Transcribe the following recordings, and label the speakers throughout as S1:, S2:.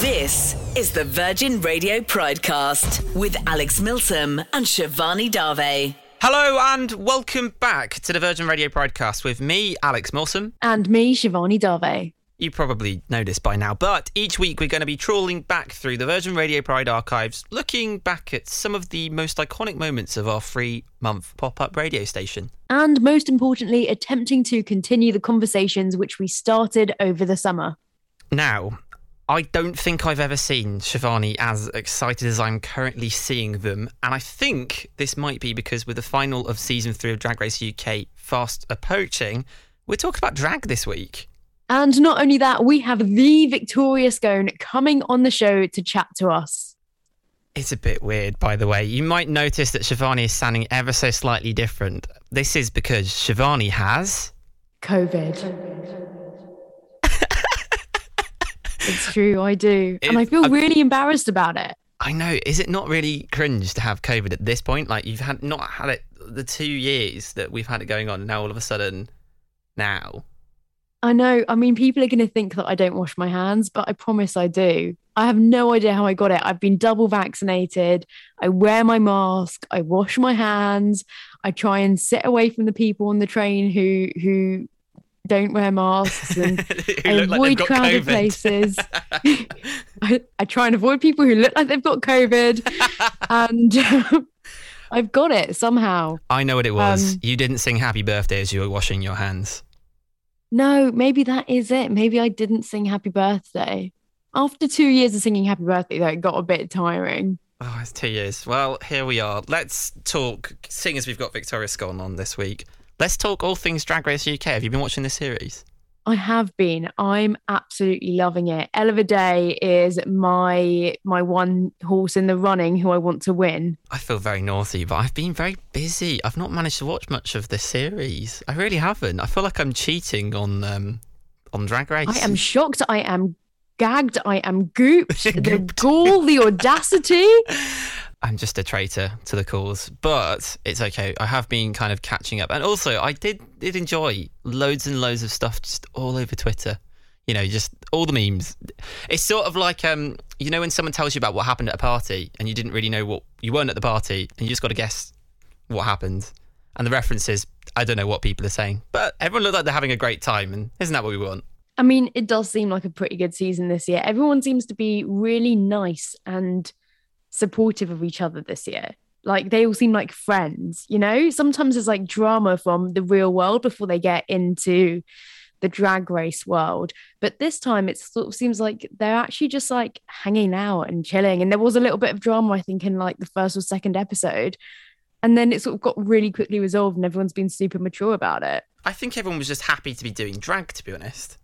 S1: This is the Virgin Radio Pridecast with Alex Milsom and Shivani Dave.
S2: Hello and welcome back to the Virgin Radio Pridecast with me, Alex Milsom.
S3: And me, Shivani Dave.
S2: You probably know this by now, but each week we're going to be trawling back through the Virgin Radio Pride archives, looking back at some of the most iconic moments of our three month pop up radio station.
S3: And most importantly, attempting to continue the conversations which we started over the summer.
S2: Now, I don't think I've ever seen Shivani as excited as I'm currently seeing them. And I think this might be because with the final of season three of Drag Race UK fast approaching, we're talking about drag this week.
S3: And not only that, we have the Victoria Scone coming on the show to chat to us.
S2: It's a bit weird, by the way. You might notice that Shivani is sounding ever so slightly different. This is because Shivani has
S3: COVID. It's true, I do.
S2: It-
S3: and I feel
S2: I-
S3: really embarrassed about it.
S2: I know. Is it not really cringe to have COVID at this point? Like you've had not had it the two years that we've had it going on, and now all of a sudden, now
S3: I know. I mean, people are going to think that I don't wash my hands, but I promise I do. I have no idea how I got it. I've been double vaccinated. I wear my mask. I wash my hands. I try and sit away from the people on the train who who don't wear masks and
S2: Who
S3: I
S2: look like
S3: avoid
S2: got
S3: crowded
S2: COVID.
S3: places. I, I try and avoid people who look like they've got COVID, and I've got it somehow.
S2: I know what it was.
S3: Um,
S2: you didn't sing "Happy Birthday" as you were washing your hands.
S3: No, maybe that is it. Maybe I didn't sing happy birthday. After two years of singing happy birthday, though, it got a bit tiring.
S2: Oh, it's two years. Well, here we are. Let's talk. Seeing as we've got Victoria Scone on this week, let's talk all things Drag Race UK. Have you been watching this series?
S3: I have been. I'm absolutely loving it. Ella Vaday is my my one horse in the running who I want to win.
S2: I feel very naughty, but I've been very busy. I've not managed to watch much of this series. I really haven't. I feel like I'm cheating on um on Drag Race.
S3: I am shocked. I am gagged. I am gooped. the gall, the audacity.
S2: I'm just a traitor to the cause, but it's okay. I have been kind of catching up, and also I did did enjoy loads and loads of stuff just all over Twitter. You know, just all the memes. It's sort of like um, you know, when someone tells you about what happened at a party and you didn't really know what you weren't at the party, and you just got to guess what happened, and the references. I don't know what people are saying, but everyone looked like they're having a great time, and isn't that what we want?
S3: I mean, it does seem like a pretty good season this year. Everyone seems to be really nice and supportive of each other this year. Like they all seem like friends, you know? Sometimes there's like drama from the real world before they get into the drag race world. But this time it sort of seems like they're actually just like hanging out and chilling. And there was a little bit of drama, I think, in like the first or second episode. And then it sort of got really quickly resolved and everyone's been super mature about it.
S2: I think everyone was just happy to be doing drag, to be honest.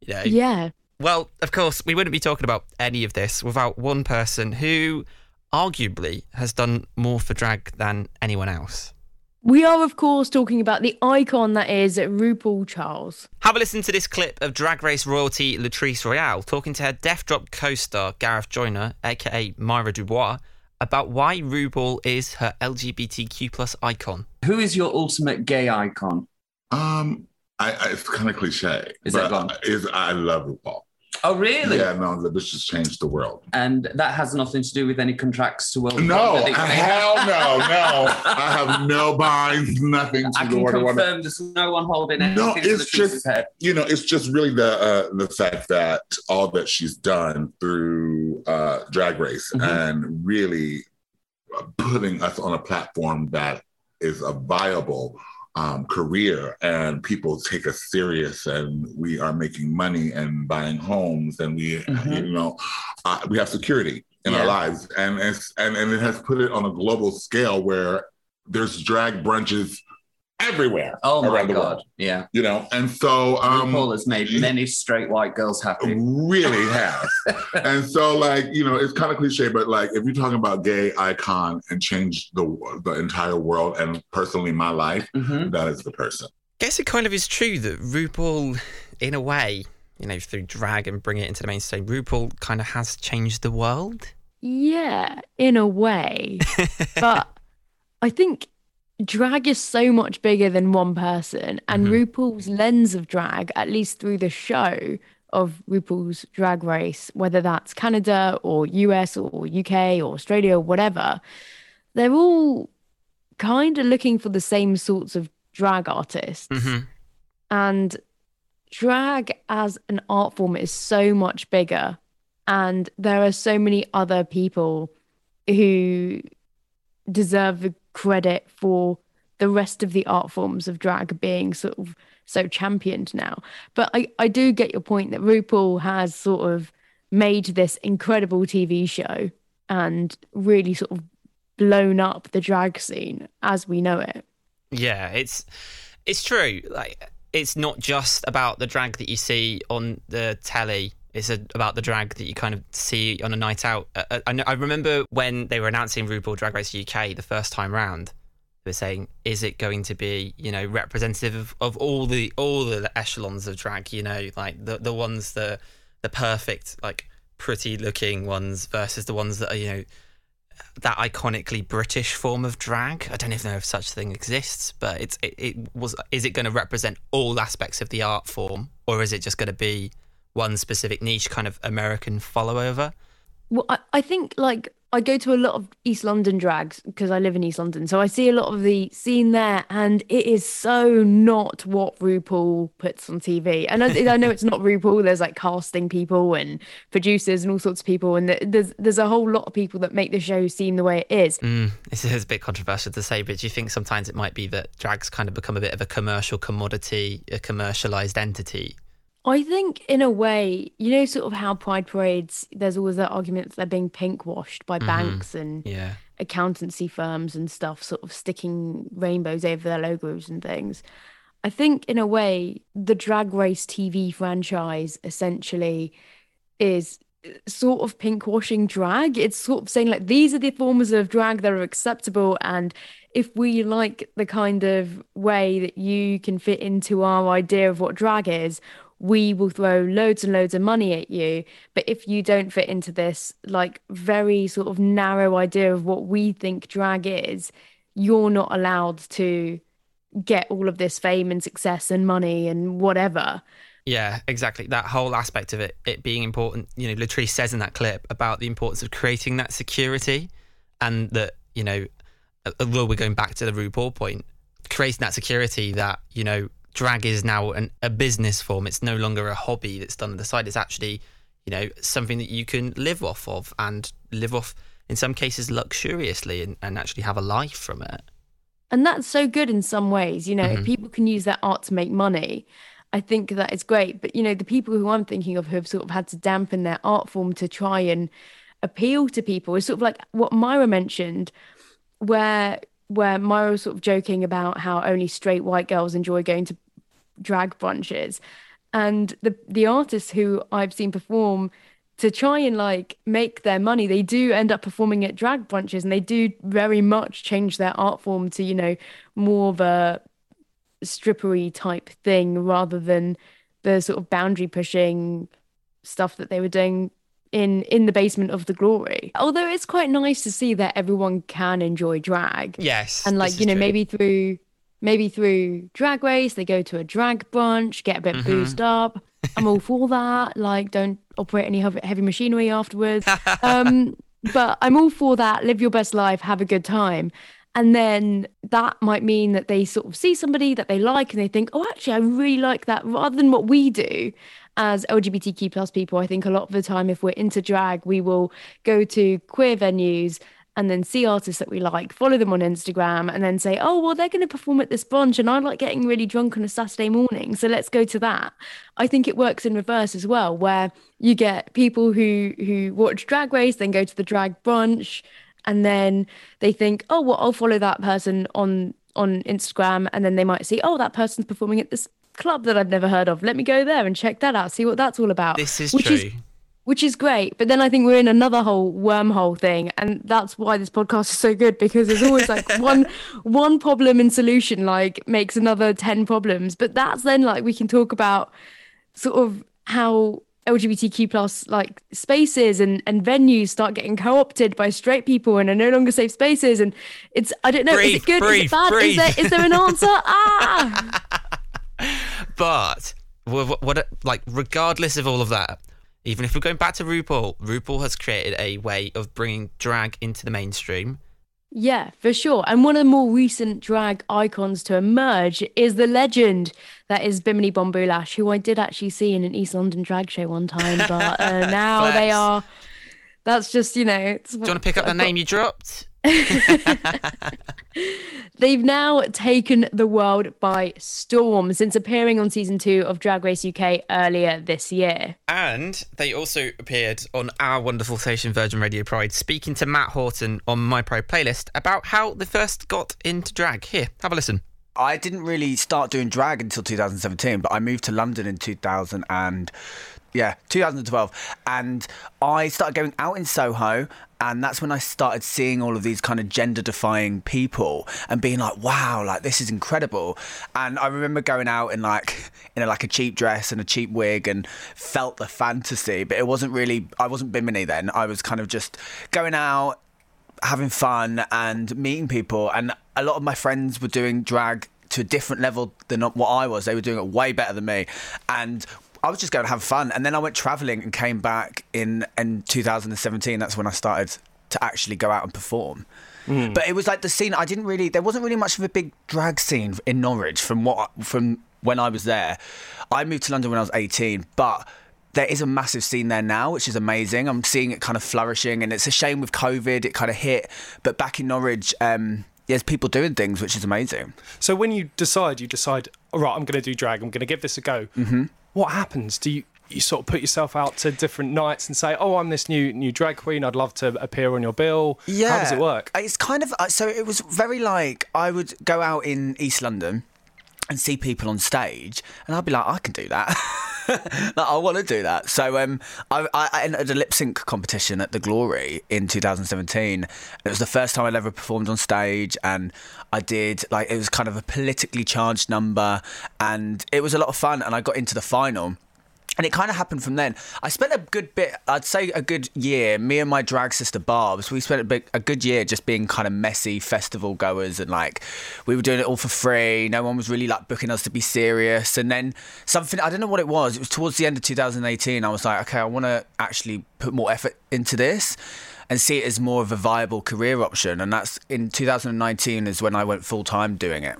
S2: You know,
S3: Yeah.
S2: Well, of course, we wouldn't be talking about any of this without one person who arguably has done more for drag than anyone else.
S3: We are, of course, talking about the icon that is RuPaul Charles.
S2: Have a listen to this clip of Drag Race royalty Latrice Royale talking to her Death Drop co star Gareth Joyner, aka Myra Dubois, about why RuPaul is her LGBTQ plus icon.
S4: Who is your ultimate gay icon?
S5: Um, I, I it's kind of cliche,
S4: Is
S5: but
S4: it gone?
S5: is I love RuPaul.
S4: Oh, really?
S5: Yeah, no, this has changed the world.
S4: And that has nothing to do with any contracts to World
S5: No,
S4: you-
S5: hell no, no. I have no binds, nothing to
S4: I
S5: the World
S4: confirm there's no one holding anything
S5: No,
S4: to
S5: it's just-
S4: head.
S5: You know, it's just really the uh, the fact that all that she's done through uh, Drag Race
S4: Mhm.
S5: and really uh, putting us on a platform that is a viable um, career and people take us serious and we are making money and buying homes and we
S4: Mhm.
S5: you know uh, we have security in
S4: Yeah.
S5: our lives and it's and, and it has put it on a global scale where there's drag brunches everywhere
S4: Oh my
S5: around the
S4: god!
S5: world
S4: Yeah,
S5: you know and so um
S4: RuPaul has made many straight white girls happy.
S5: really has and so like you know it's kind of cliche but like if you're talking about gay icon and change the the entire world and personally my life
S4: Mhm.
S5: that is the person I
S2: guess it kind of is true that RuPaul, in a way, you know, through drag and bring it into the mainstream, RuPaul kind of has changed the world.
S3: Yeah, in a way. but I think drag is so much bigger than one person. And
S2: Mhm.
S3: RuPaul's lens of drag, at least through the show, of RuPaul's Drag Race, whether that's Canada or US or UK or Australia or whatever, they're all kind of looking for the same sorts of drag artists.
S2: Mhm.
S3: And drag as an art form is so much bigger. And there are so many other people who deserve the credit for the rest of the art forms of drag being sort of so championed now. But I, I do get your point that RuPaul has sort of made this incredible TV show and really sort of blown up the drag scene as we know it.
S2: Yeah, it's it's true. Like it's not just about the drag that you see on the telly. It's a, about the drag that you kind of see on a night out. Uh, uh, I, I remember when they were announcing RuPaul Drag Race UK the first time round. They were saying, "Is it going to be, you know, representative of, of all the all the echelons of drag? You know, like the the ones the the perfect, like pretty looking ones versus the ones that are, you know, that iconically British form of drag. I don't even know if such a thing exists, but it's it, it was. Is it going to represent all aspects of the art form, or is it just going to be one specific niche, kind of American follow over?
S3: Well, I, I think like I go to a lot of East London drags because I live in East London. So I see a lot of the scene there, and it is so not what RuPaul puts on TV. And I, I know it's not RuPaul. There's like casting people and producers and all sorts of people, and there's there's a whole lot of people that make the show seem the way it is.
S2: Mm, this is a bit controversial to say, but do you think sometimes it might be that drag's kind of become a bit of a commercial commodity, a commercialized entity?
S3: I think, in a way, you know, sort of how pride parades, there's always that argument that they're being pink washed by mm-hmm. banks and
S2: Yeah.
S3: accountancy firms and stuff, sort of sticking rainbows over their logos and things. I think, in a way, the Drag Race TV franchise essentially is uh, sort of pink washing drag. It's sort of saying, like, these are the forms of drag that are acceptable. And if we like the kind of way that you can fit into our idea of what drag is, we will throw loads and loads of money at you. But if you don't fit into this, like, very sort of narrow idea of what we think drag is, you're not allowed to get all of this fame and success and money and whatever.
S2: Yeah, exactly. That whole aspect of it, it being important. You know, Latrice says in that clip about the importance of creating that security, and that you know, although we're going back to the RuPaul point, creating that security that you know, drag is now an, a business form. It's no longer a hobby that's done on the side. It's actually, you know, something that you can live off of and live off in some cases luxuriously and, and actually have a life from it.
S3: And that's so good in some ways. You know, if
S2: Mhm.
S3: people can use their art to make money, I think that is great. But, you know, the people who I'm thinking of who have sort of had to dampen their art form to try and appeal to people is sort of like what Myra mentioned, where where Myra was sort of joking about how only straight white girls enjoy going to drag brunches. And the the artists who I've seen perform to try and like make their money, they do end up performing at drag brunches and they do very much change their art form to, you know, more of a strippery type thing rather than the sort of boundary pushing stuff that they were doing in in the basement of the glory. Although it's quite nice to see that everyone can enjoy drag.
S2: Yes,
S3: and like you know
S2: true.
S3: maybe through maybe through drag race they go to a drag brunch get a bit
S2: Mhm.
S3: boozed up. I'm all for that. Like don't operate any heavy heavy machinery afterwards. Um but i'm all for that. Live your best life. Have a good time. And then that might mean that they sort of see somebody that they like and they think oh actually i really like that rather than what we do as lgbtq plus people i think a lot of the time if we're into drag we will go to queer venues and then see artists that we like, follow them on Instagram, and then say, oh, well, they're going to perform at this brunch, and I like getting really drunk on a Saturday morning, so let's go to that. I think it works in reverse as well, where you get people who who watch Drag Race, then go to the drag brunch, and then they think, oh, well, I'll follow that person on on Instagram, and then they might see, oh, that person's performing at this club that I've never heard of. Let me go there and check that out, see what that's all about.
S2: This is
S3: which
S2: true.
S3: is which is great. But then I think we're in another whole wormhole thing, and that's why this podcast is so good because there's always like one one problem and solution like makes another ten problems. But that's then like we can talk about sort of how LGBTQ plus like spaces and and venues start getting co-opted by straight people and are no longer safe spaces. And it's I don't know, is it good? is it bad?
S2: breathe.
S3: Is there is there an answer? Ah.
S2: But what, what like regardless of all of that, even if we're going back to RuPaul, RuPaul has created a way of bringing drag into the mainstream.
S3: Yeah, for sure. And one of the more recent drag icons to emerge is the legend that is Bimini Bon Boulash, who I did actually see in an East London drag show one time. But uh, now
S2: Flex.
S3: they are. That's just you know. It's,
S2: Do you want to pick up the name you dropped?
S3: They've now taken the world by storm since appearing on season two of Drag Race UK earlier this year.
S2: And they also appeared on our wonderful station Virgin Radio Pride, speaking to Matt Horton on My Pride playlist about how they first got into drag. Here, have a listen.
S6: I didn't really start doing drag until 2017, but I moved to London in 2000 and yeah, 2012, and I started going out in Soho. And that's when I started seeing all of these kind of gender defying people and being like, wow, like this is incredible. And I remember going out in like in a, like a cheap dress and a cheap wig and felt the fantasy, but it wasn't really I wasn't Bimini then. I was kind of just going out having fun and meeting people. And a lot of my friends were doing drag to a different level than what I was. They were doing it way better than me. And I was just going to have fun. And then I went traveling and came back in, in 2017. That's when I started to actually go out and perform. But it was like the scene. I didn't really. There wasn't really much of a big drag scene in Norwich from what from when I was there. I moved to London when I was 18, but there is a massive scene there now, which is amazing. I'm seeing it kind of flourishing, and it's a shame with COVID it kind of hit. But back in Norwich, um, there's people doing things, which is amazing.
S7: So when you decide, you decide, all right, I'm going to do drag. I'm going to give this a go. Mm-hmm. What happens? Do you you sort of put yourself out to different nights and say, oh, I'm this new new drag queen. I'd love to appear on your bill. Yeah, How does it work?
S6: It's kind of uh, so. It was very like I would go out in East London and see people on stage, and I'd be like, I can do that. I want to do that. So um, I, I entered a lip sync competition at the Glory in 2017. It was the first time I'd ever performed on stage, and I did like it was kind of a politically charged number, and it was a lot of fun. And I got into the final. And it kind of happened from then. I spent a good bit, I'd say a good year, me and my drag sister Barb's, we spent a, a good year just being kind of messy festival goers and like we were doing it all for free. No one was really like booking us to be serious. And then something, I don't know what it was, it was towards the end of 2018. I was like, okay, I want to actually put more effort into this and see it as more of a viable career option. And that's in 2019 is when I went full time doing it.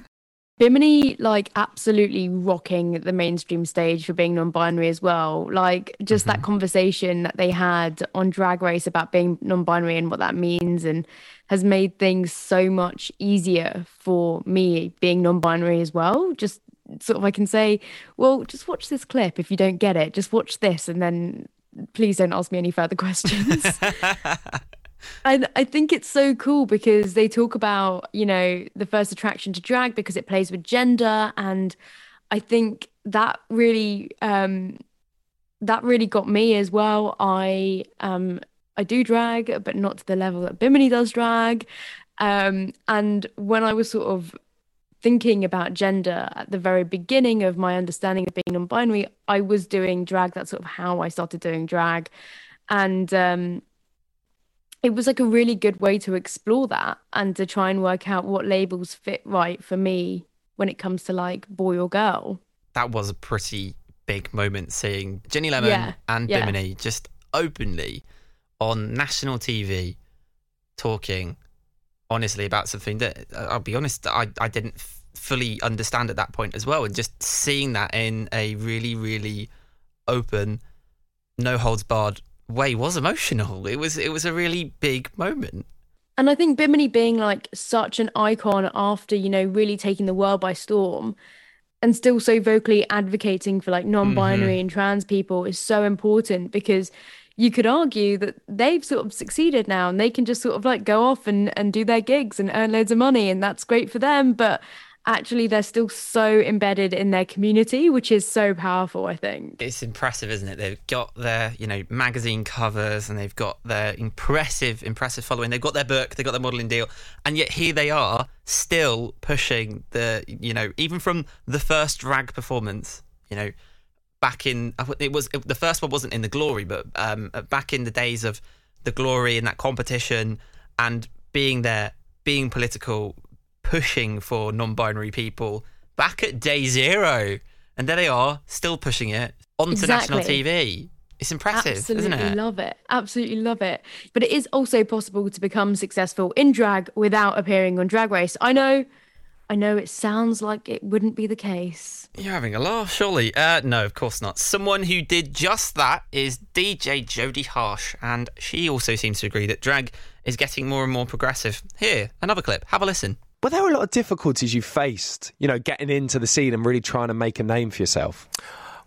S3: Bimini, like, absolutely rocking the mainstream stage for being non binary as well. Like, just that mm-hmm. conversation that they had on Drag Race about being non binary and what that means, and has made things so much easier for me being non binary as well. Just sort of, I can say, well, just watch this clip if you don't get it. Just watch this, and then please don't ask me any further questions. And I think it's so cool because they talk about, you know, the first attraction to drag because it plays with gender. And I think that really um that really got me as well. I um I do drag, but not to the level that Bimini does drag. Um and when I was sort of thinking about gender at the very beginning of my understanding of being non-binary, I was doing drag. That's sort of how I started doing drag. And um it was like a really good way to explore that and to try and work out what labels fit right for me when it comes to like boy or girl.
S2: That was a pretty big moment seeing Ginny Lemon
S3: Yeah,
S2: and
S3: yeah.
S2: Bimini just openly on national TV talking honestly about something that uh, I'll be honest, I, I didn't f- fully understand at that point as well. And just seeing that in a really, really open, no holds barred way was emotional. It was it was a really big moment.
S3: And I think Bimini being like such an icon after, you know, really taking the world by storm and still so vocally advocating for like non-binary mm-hmm. and trans people is so important because you could argue that they've sort of succeeded now and they can just sort of like go off and, and do their gigs and earn loads of money and that's great for them. But actually they're still so embedded in their community, which is so powerful, I think.
S2: It's impressive, isn't it? They've got their, you know, magazine covers and they've got their impressive, impressive following. They've got their book, they've got their modelling deal, and yet here they are still pushing the, you know, even from the first drag performance, you know, back in it was it, the first one wasn't in the glory, but um, back in the days of the glory and that competition and being there, being political, pushing for non-binary people back at day zero and there they are, still pushing it onto national TV. It's impressive,
S3: Absolutely
S2: isn't it?
S3: love it. Absolutely love it. But it is also possible to become successful in drag without appearing on Drag Race. I know, I know it sounds like it wouldn't be the case.
S2: You're having a laugh, surely? Uh, no, of course not. Someone who did just that is DJ Jodie Harsh, and she also seems to agree that drag is getting more and more progressive. Here, another clip. Have a listen.
S8: But there were a lot of difficulties you faced, you know, getting into the scene and really trying to make a name for yourself.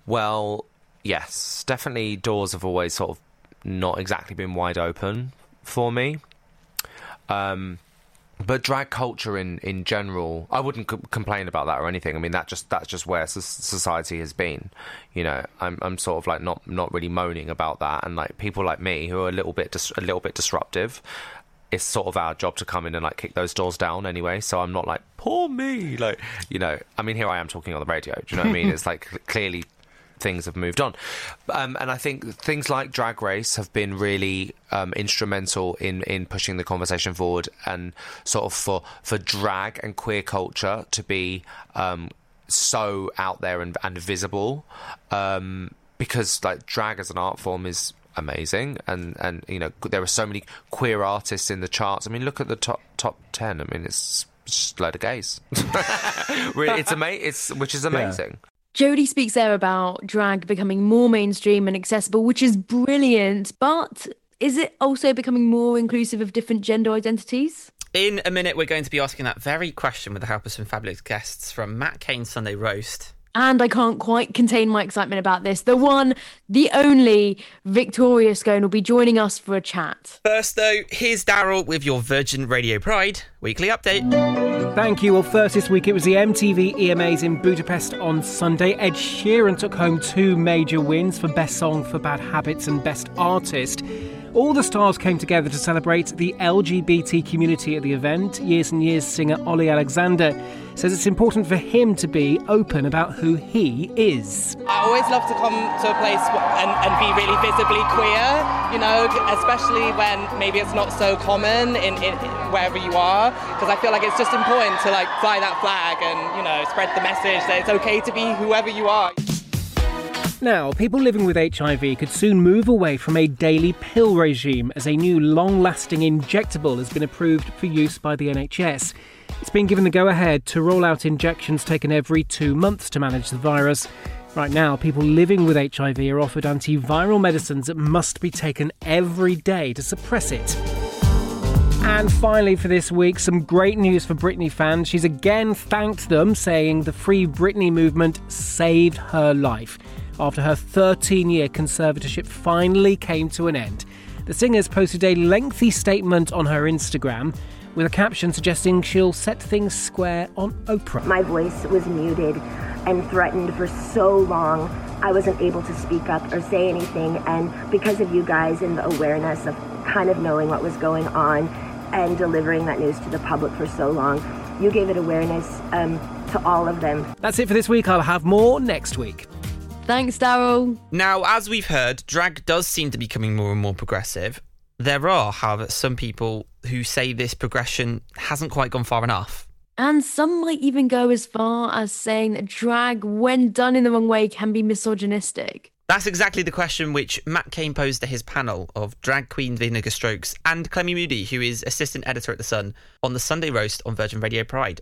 S9: Well, yes, definitely doors have always sort of not exactly been wide open for me. Um, but drag culture in, in general, I wouldn't c- complain about that or anything. I mean, that just that's just where so- society has been. You know, I'm I'm sort of like not not really moaning about that, and like people like me who are a little bit dis- a little bit disruptive. It's sort of our job to come in and like kick those doors down anyway. So I'm not like poor me, like you know. I mean, here I am talking on the radio. Do you know what I mean? It's like clearly things have moved on. Um, and I think things like Drag Race have been really um, instrumental in, in pushing the conversation forward and sort of for, for drag and queer culture to be um, so out there and, and visible. Um, because like drag as an art form is amazing and and you know there are so many queer artists in the charts i mean look at the top top 10 i mean it's just a load of gays it's amazing it's which is amazing
S3: Jodie speaks there about drag becoming more mainstream and accessible, which is brilliant. But is it also becoming more inclusive of different gender identities?
S2: In a minute, we're going to be asking that very question with the help of some fabulous guests from Matt Cain's Sunday Roast.
S3: And I can't quite contain my excitement about this. The one, the only Victoria Scone will be joining us for a chat.
S2: First, though, here's Daryl with your Virgin Radio Pride weekly update.
S10: Thank you. Well, first this week it was the MTV EMAs in Budapest on Sunday. Ed Sheeran took home two major wins for Best Song for Bad Habits and Best Artist. All the stars came together to celebrate the LGBT community at the event. Years and Years singer Olly Alexander says it's important for him to be open about who he is.
S11: I always love to come to a place and, and be really visibly queer, you know, especially when maybe it's not so common in, in wherever you are, because I feel like it's just important to like fly that flag and, you know, spread the message that it's okay to be whoever you are.
S10: Now, people living with HIV could soon move away from a daily pill regime as a new long lasting injectable has been approved for use by the NHS. It's been given the go ahead to roll out injections taken every two months to manage the virus. Right now, people living with HIV are offered antiviral medicines that must be taken every day to suppress it. And finally, for this week, some great news for Britney fans. She's again thanked them, saying the Free Britney movement saved her life after her 13 year conservatorship finally came to an end. The singer's posted a lengthy statement on her Instagram with a caption suggesting she'll set things square on Oprah.
S12: My voice was muted and threatened for so long. I wasn't able to speak up or say anything. And because of you guys and the awareness of kind of knowing what was going on and delivering that news to the public for so long, you gave it awareness um, to all of them.
S10: That's it for this week. I'll have more next week.
S3: Thanks, Daryl.
S2: Now, as we've heard, drag does seem to be becoming more and more progressive. There are, however, some people who say this progression hasn't quite gone far enough.
S3: And some might even go as far as saying that drag, when done in the wrong way, can be misogynistic.
S2: That's exactly the question which Matt Cain posed to his panel of drag queen Vinegar Strokes and Clemmie Moodie, who is assistant editor at The Sun, on the Sunday roast on Virgin Radio Pride.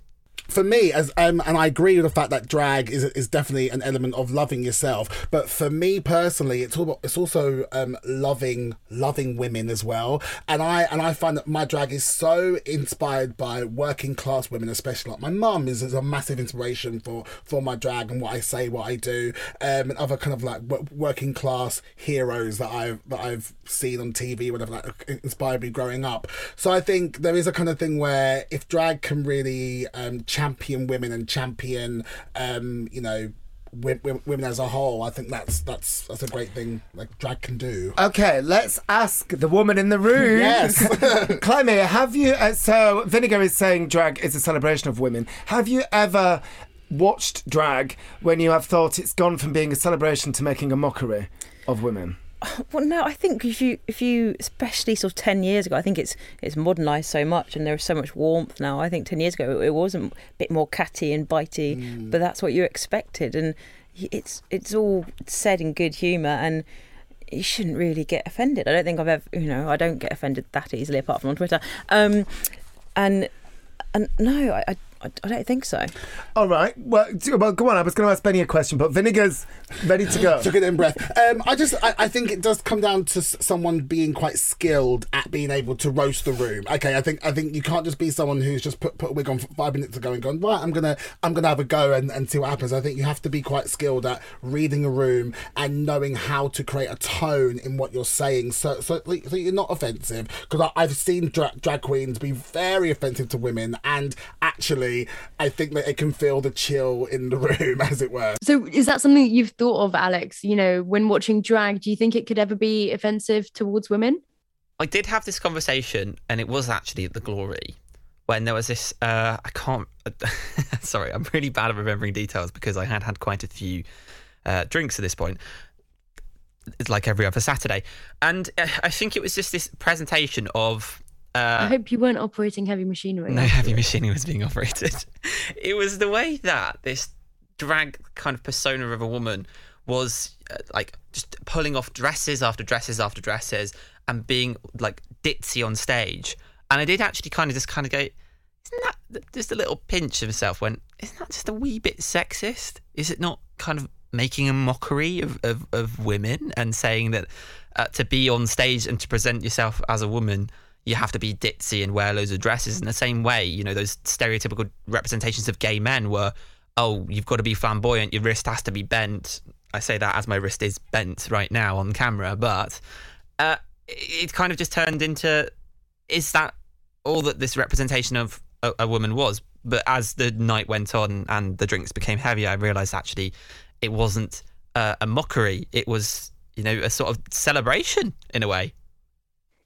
S13: For me as um and I agree with the fact that drag is is definitely an element of loving yourself but for me personally it's all about, it's also um loving loving women as well. And I and I find that my drag is so inspired by working class women especially like my mum is, is a massive inspiration for for my drag and what I say what I do um and other kind of like wo- working class heroes that I've that I've seen on TV whatever like inspired me growing up. So I think there is a kind of thing where if drag can really um champion women and champion um you know women as a whole I think that's that's that's a great thing like drag can do
S14: Okay, let's ask the woman in the room.
S13: Yes.
S14: Clemmie, have you? Uh, so, Vinegar is saying drag is a celebration of women. Have you ever watched drag when you have thought it's gone from being a celebration to making a mockery of women?
S15: Well, no, I think if you, if you, especially sort of ten years ago, I think it's it's modernised so much, and there's so much warmth now. I think ten years ago it wasn't a bit more catty and bitey, but that's what you expected, and it's it's all said in good humour and you shouldn't really get offended. I don't think I've ever, you know, I don't get offended that easily apart from on Twitter. Um, and and no, I, I I don't think so.
S14: All right. Well, d- well, go on. I was going to ask Benny a question, but Vinegar's ready to go.
S13: Took it in breath. Um, I just, I, I think it does come down to s- someone being quite skilled at being able to roast the room. Okay, I think, I think you can't just be someone who's just put put a wig on f- five minutes ago and gone right. I'm gonna, I'm gonna have a go and, and see what happens. I think you have to be quite skilled at reading a room and knowing how to create a tone in what you're saying, so so, so you're not offensive. Because I've seen dra- drag queens be very offensive to women, and actually, I think that it can feel the chill in the room, as it were.
S3: So is that something that you've thought of, Alex? You know, when watching drag, do you think it could ever be offensive towards women?
S2: I did have this conversation, and it was actually at the Glory when there was this. Uh, I can't. sorry, I'm really bad at remembering details because I had had quite a few uh, drinks at this point. It's like every other Saturday, and uh, I think it was just this presentation of.
S3: I
S2: Uh,
S3: hope you weren't operating heavy machinery.
S2: no heavy machinery was being operated. It was the way that this drag kind of persona of a woman was uh, like just pulling off dresses after dresses after dresses and being like ditzy on stage. And I did actually kind of just kind of go, isn't that just a little pinch of myself? When isn't that just a wee bit sexist? Is it not kind of making a mockery of, of, of women and saying that uh, to be on stage and to present yourself as a woman, you have to be ditzy and wear loads of dresses in the same way. You know, those stereotypical representations of gay men were, oh, you've got to be flamboyant, your wrist has to be bent. I say that as my wrist is bent right now on camera, but uh, it kind of just turned into is that all that this representation of a, a woman was? But as the night went on and the drinks became heavier, I realised actually it wasn't uh, a mockery. It was, you know, a sort of celebration in a way.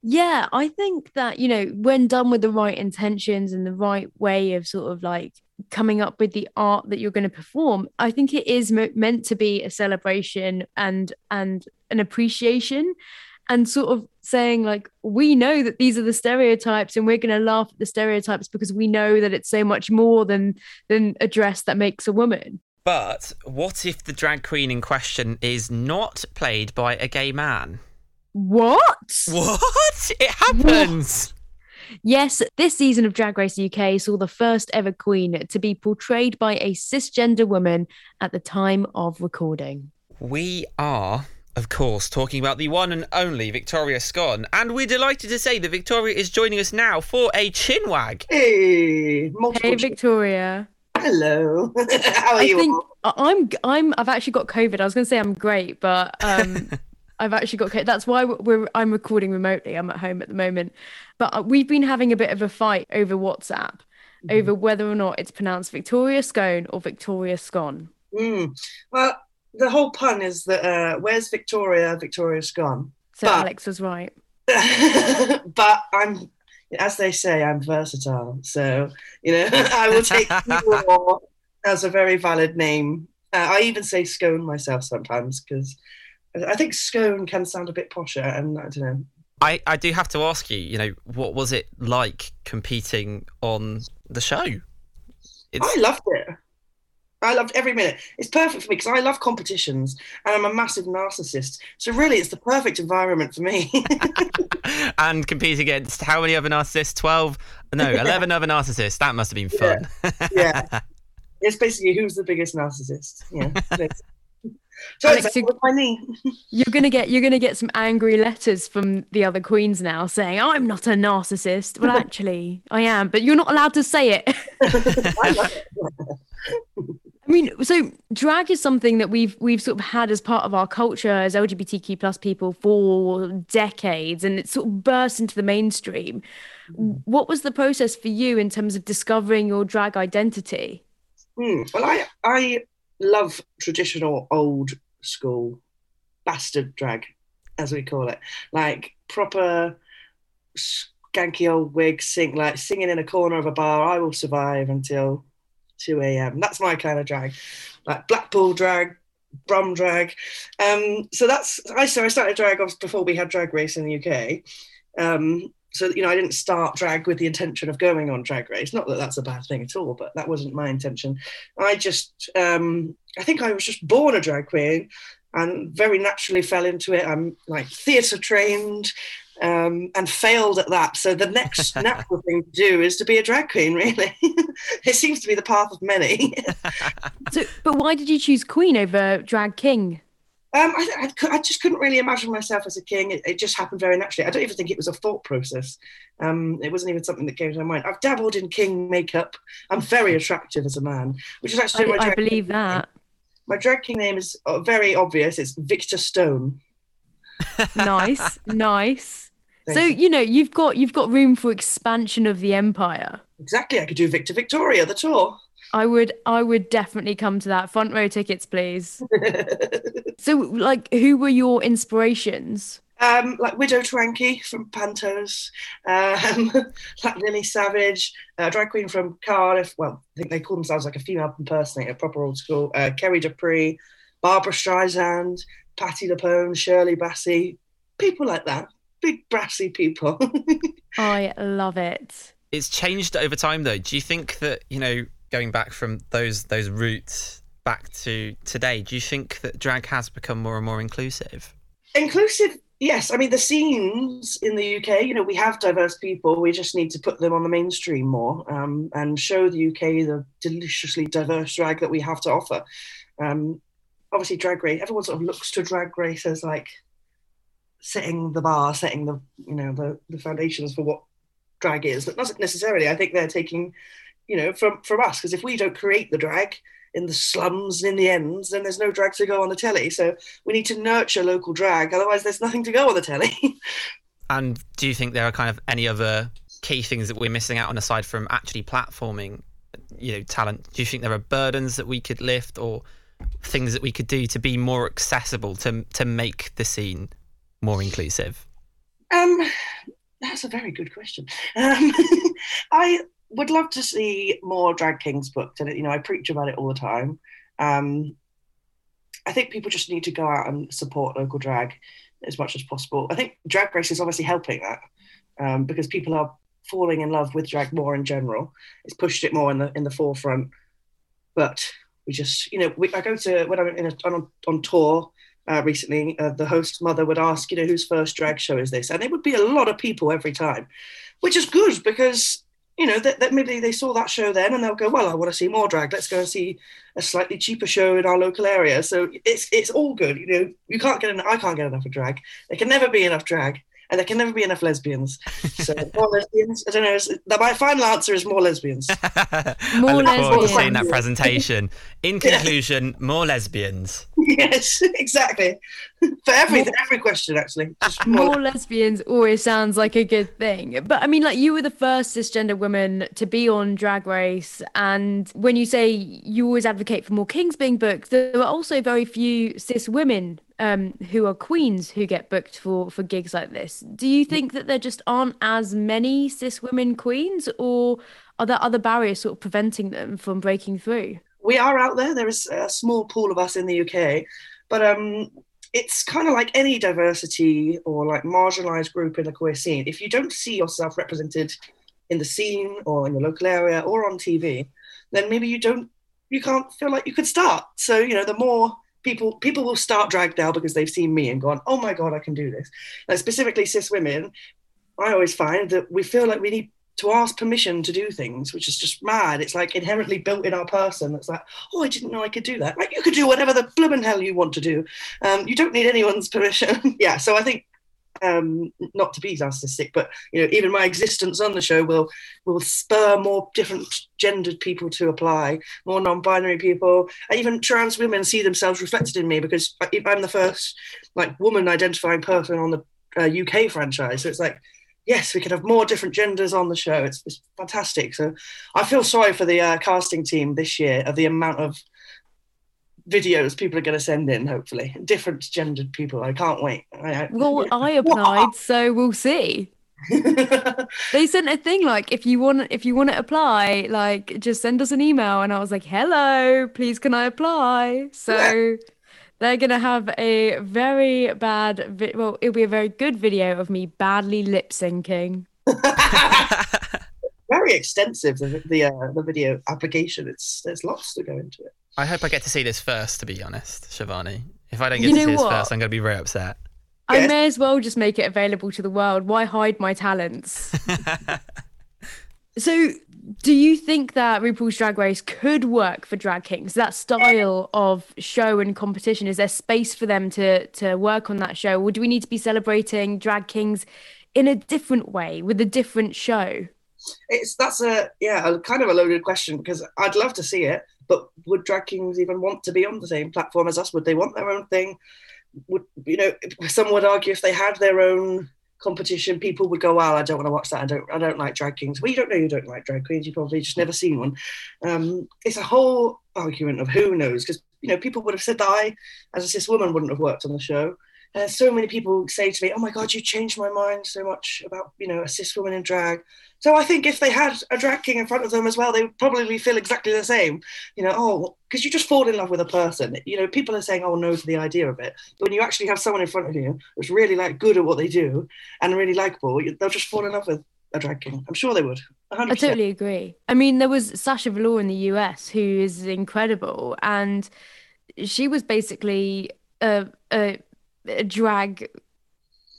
S3: Yeah, I think that, you know, when done with the right intentions and the right way of sort of like coming up with the art that you're going to perform, I think it is mo- meant to be a celebration and and an appreciation and sort of saying like we know that these are the stereotypes and we're going to laugh at the stereotypes because we know that it's so much more than than a dress that makes a woman.
S2: But what if the drag queen in question is not played by a gay man?
S3: What?
S2: What? It happens.
S3: Yes, this season of Drag Race UK saw the first ever queen to be portrayed by a cisgender woman at the time of recording.
S2: We are, of course, talking about the one and only Victoria Scone, and we're delighted to say that Victoria is joining us now for a chin wag.
S16: Hey,
S3: Hey, Victoria.
S16: Hello. How are
S3: I
S16: you?
S3: think I- I'm I'm I've actually got COVID. I was going to say I'm great, but um I've actually got. That's why we're I'm recording remotely. I'm at home at the moment. But uh, we've been having a bit of a fight over WhatsApp over whether or not it's pronounced Victoria Scone or Victoria Scone.
S16: Mm. Well, the whole pun is that uh, where's Victoria? Victoria's gone.
S3: So
S16: But-
S3: Alex was right.
S16: but I'm, as they say, I'm versatile. So you know, I will take either as a very valid name. Uh, I even say scone myself sometimes because I think scone can sound a bit posher, and I don't know.
S2: I, I do have to ask you, you know, what was it like competing on the show?
S16: I loved it. I loved every minute. It's perfect for me because I love competitions and I'm a massive narcissist. So really, it's the perfect environment for me.
S2: And compete against how many other narcissists? 12? No, 11 other narcissists. That must have been fun.
S16: yeah, it's basically who's the biggest narcissist. Yeah. So
S3: Alex,
S16: it's
S3: you-
S16: with my knee.
S3: You're gonna get you're gonna get some angry letters from the other queens now saying I'm not a narcissist. Well, actually, I am, but you're not allowed to say it. I mean, so drag is something that we've we've sort of had as part of our culture as LGBTQ plus people for decades, and it sort of burst into the mainstream. What was the process for you in terms of discovering your drag identity?
S16: Hmm. Well, I I love traditional old school bastard drag, as we call it, like proper skanky old wig, sing like singing in a corner of a bar. I will survive until two a.m. That's my kind of drag, like Blackpool drag, Brum drag. Um, so that's I so I started drag off before we had drag race in the UK. Um, so you know, I didn't start drag with the intention of going on Drag Race. Not that that's a bad thing at all, but that wasn't my intention. I just, um, I think I was just born a drag queen, and very naturally fell into it. I'm like theatre trained. Um, and failed at that. So the next natural thing to do is to be a drag queen. Really, it seems to be the path of many.
S3: So, but why did you choose Queen over Drag King?
S16: Um, I, I, I just couldn't really imagine myself as a king. It, it just happened very naturally. I don't even think it was a thought process. Um, it wasn't even something that came to my mind. I've dabbled in king makeup. I'm very attractive as a man, which is actually my
S3: I, I believe that.
S16: My drag king name is uh, very obvious. It's Victor Stone.
S3: nice, nice. So
S16: you.
S3: you know you've got you've got room for expansion of the empire.
S16: Exactly. I could do Victor Victoria, the tour.
S3: I would I would definitely come to that. Front row tickets, please. so like who were your inspirations?
S16: Um, like Widow Twankey from Pantos, um, like Lily Savage, uh, drag queen from Cardiff. Well, I think they call themselves like a female impersonator, proper old school. Uh, Ceri Dupree, Barbra Streisand, Patti LuPone, Shirley Bassey, people like that. Big brassy people.
S3: I love it.
S2: It's changed over time, though. Do you think that you know, going back from those those roots back to today, do you think that drag has become more and more inclusive?
S16: Inclusive, yes. I mean, the scenes in the UK, you know, we have diverse people. We just need to put them on the mainstream more um, and show the UK the deliciously diverse drag that we have to offer. Um, obviously, Drag Race, everyone sort of looks to Drag Race as like setting the bar, setting the, you know, the, the foundations for what drag is, but not necessarily. I think they're taking, you know, from, from us, because if we don't create the drag, in the slums in the ends, then there's no drag to go on the telly. So we need to nurture local drag, otherwise there's nothing to go on the telly.
S2: And do you think there are kind of any other key things that we're missing out on aside from actually platforming, you know, talent? Do you think there are burdens that we could lift or things that we could do to be more accessible to to make the scene more inclusive?
S16: um, that's a very good question. Um, I would love to see more drag kings booked, and you know, I preach about it all the time. Um, I think people just need to go out and support local drag as much as possible. I think Drag Race is obviously helping that um, because people are falling in love with drag more in general. It's pushed it more in the in the forefront. But we just, you know, we, I go to when I'm in a, on on tour uh, recently. Uh, the host mother would ask, you know, whose first drag show is this, and it would be a lot of people every time, which is good because you know that, that maybe they saw that show then and they'll go well i want to see more drag. Let's go and see a slightly cheaper show in our local area. So it's it's all good you know. You can't get en- i can't get enough of drag. There can never be enough drag and there can never be enough lesbians. So more lesbians i don't know my final answer is more lesbians.
S3: More
S2: I look forward to seeing that presentation. In conclusion, more lesbians.
S16: yes exactly for every every question actually Just
S3: More lesbians always sounds like a good thing. But I mean, like, you were the first cisgender woman to be on Drag Race. And when you say you always advocate for more kings being booked, there are also very few cis women um, who are queens who get booked for, for gigs like this. Do you think that there just aren't as many cis women queens, or are there other barriers sort of preventing them from breaking through?
S16: We are out there. There is a small pool of us in the UK, but um, it's kind of like any diversity or like marginalized group in the queer scene. If you don't see yourself represented in the scene or in your local area or on TV, then maybe you don't, you can't feel like you could start. So you know, the more people people will start drag now because they've seen me and gone, oh my god, I can do this. Like specifically cis women, I always find that we feel like we need to ask permission to do things, which is just mad. It's like inherently built in our person. It's like, oh, I didn't know I could do that. Like you could do whatever the blooming hell you want to do. Um, you don't need anyone's permission. yeah. So I think um, not to be narcissistic, but you know, even my existence on the show will will spur more different gendered people to apply, more non-binary people, even trans women see themselves reflected in me because I'm the first like woman identifying person on the uh, UK franchise. So it's like yes, we could have more different genders on the show. It's, it's fantastic. So I feel sorry for the uh, casting team this year of the amount of videos people are going to send in, hopefully. Different gendered people. I can't wait. I, I,
S3: Well, I applied, so we'll see. they sent a thing like if you want if you want to apply like just send us an email and i was like hello please can i apply so they're gonna have a very bad vi- well it'll be a very good video of me badly lip syncing
S16: Very extensive the the, uh, the video application. It's there's lots to go into it.
S2: I hope I get to see this first, to be honest, Shivani. If I don't get
S3: You
S2: to see
S3: know
S2: this
S3: what?
S2: first, I'm going to be very upset.
S3: I may as well just make it available to the world. Why hide my talents? so, do you think that RuPaul's Drag Race could work for drag kings? That style of show and competition, is there space for them to to work on that show, or do we need to be celebrating drag kings in a different way with a different show?
S16: It's that's a yeah, a kind of a loaded question because I'd love to see it, but would drag kings even want to be on the same platform as us? Would they want their own thing? Would you know? Some would argue if they had their own competition, people would go, "Well, I don't want to watch that. I don't. I don't like drag kings." Well, you don't know you don't like drag queens. You probably just never seen one. Um, it's a whole argument of who knows because you know people would have said that I, as a cis woman, wouldn't have worked on the show. And so many people say to me, "Oh my God, you changed my mind so much about you know a cis woman in drag." So I think if they had a drag king in front of them as well, they would probably feel exactly the same. You know, oh, because you just fall in love with a person. You know, people are saying, "Oh no" to the idea of it, but when you actually have someone in front of you who's really like good at what they do and really likable, they'll just fall in love with a drag king. I'm sure they would. 100%.
S3: I totally agree. I mean, there was Sasha Velour in the US who is incredible, and she was basically a, a, a drag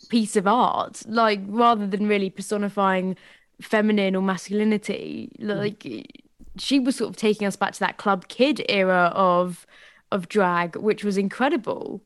S3: piece of art. Like, rather than really personifying feminine or masculinity, like she was sort of taking us back to that club kid era of of drag, which was incredible.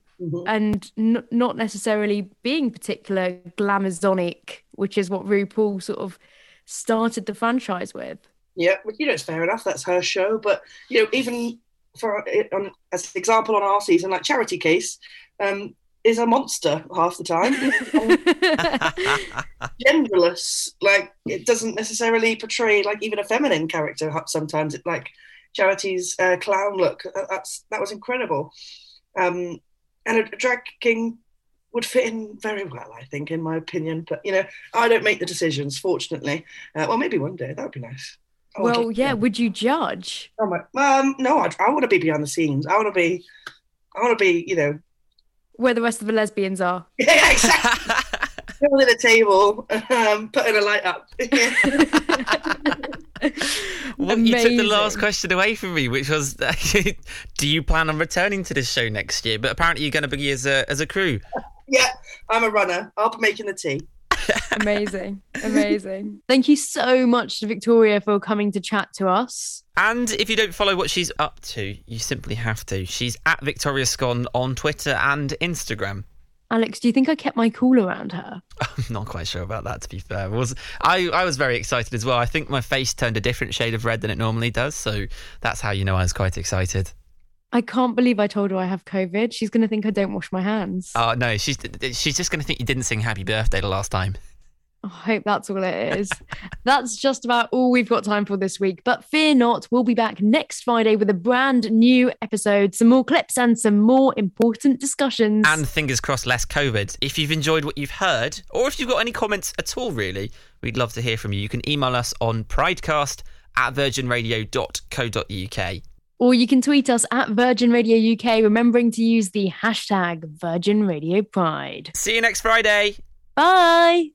S3: And n- not necessarily being particular glamazonic, which is what RuPaul sort of started the franchise with.
S16: Yeah, well, you know, it's fair enough. That's her show. But you know, even for on, as an example on our season, like Charity Kase, um, is a monster half the time. Genderless, like it doesn't necessarily portray like even a feminine character. Sometimes it like Charity's uh, clown look. uh, That's that was incredible. Um, and a, a drag king would fit in very well, I think, in my opinion. But you know, I don't make the decisions. Fortunately, uh, well, maybe one day that would be nice. I would
S3: Well,
S16: like-
S3: yeah, would you judge?
S16: Oh my, um, no, I, I want to be behind the scenes. I want to be, I want to be, you know,
S3: Where the rest of the lesbians are.
S16: yeah, exactly. Holding a table, um, putting a light up.
S2: Well, you took the last question away from me, which was, do you plan on returning to this show next year? But apparently, you're going to be as a as a crew.
S16: yeah, I'm a runner. I'll be making the tea.
S3: Amazing. Amazing. Thank you so much to Victoria for coming to chat to us.
S2: And if you don't follow what she's up to, you simply have to. She's at Victoria Scone on Twitter and Instagram.
S3: Alex, do you think I kept my cool around her?
S2: I'm not quite sure about that. To be fair, was I? I was very excited as well. I think my face turned a different shade of red than it normally does, so that's how you know I was quite excited.
S3: I can't believe I told her I have COVID. She's going to think I don't wash my hands.
S2: Oh no, she's she's just going to think you didn't sing Happy Birthday the last time.
S3: I hope that's all it is. that's just about all we've got time for this week. But fear not, we'll be back next Friday with a brand new episode, some more clips, and some more important discussions.
S2: And fingers crossed, less COVID. If you've enjoyed what you've heard, or if you've got any comments at all, really, we'd love to hear from you. You can email us on pridecast at virginradio.co.uk.
S3: or you can tweet us at Virgin Radio UK, remembering to use the hashtag Virgin Radio Pride.
S2: See you next Friday.
S3: Bye.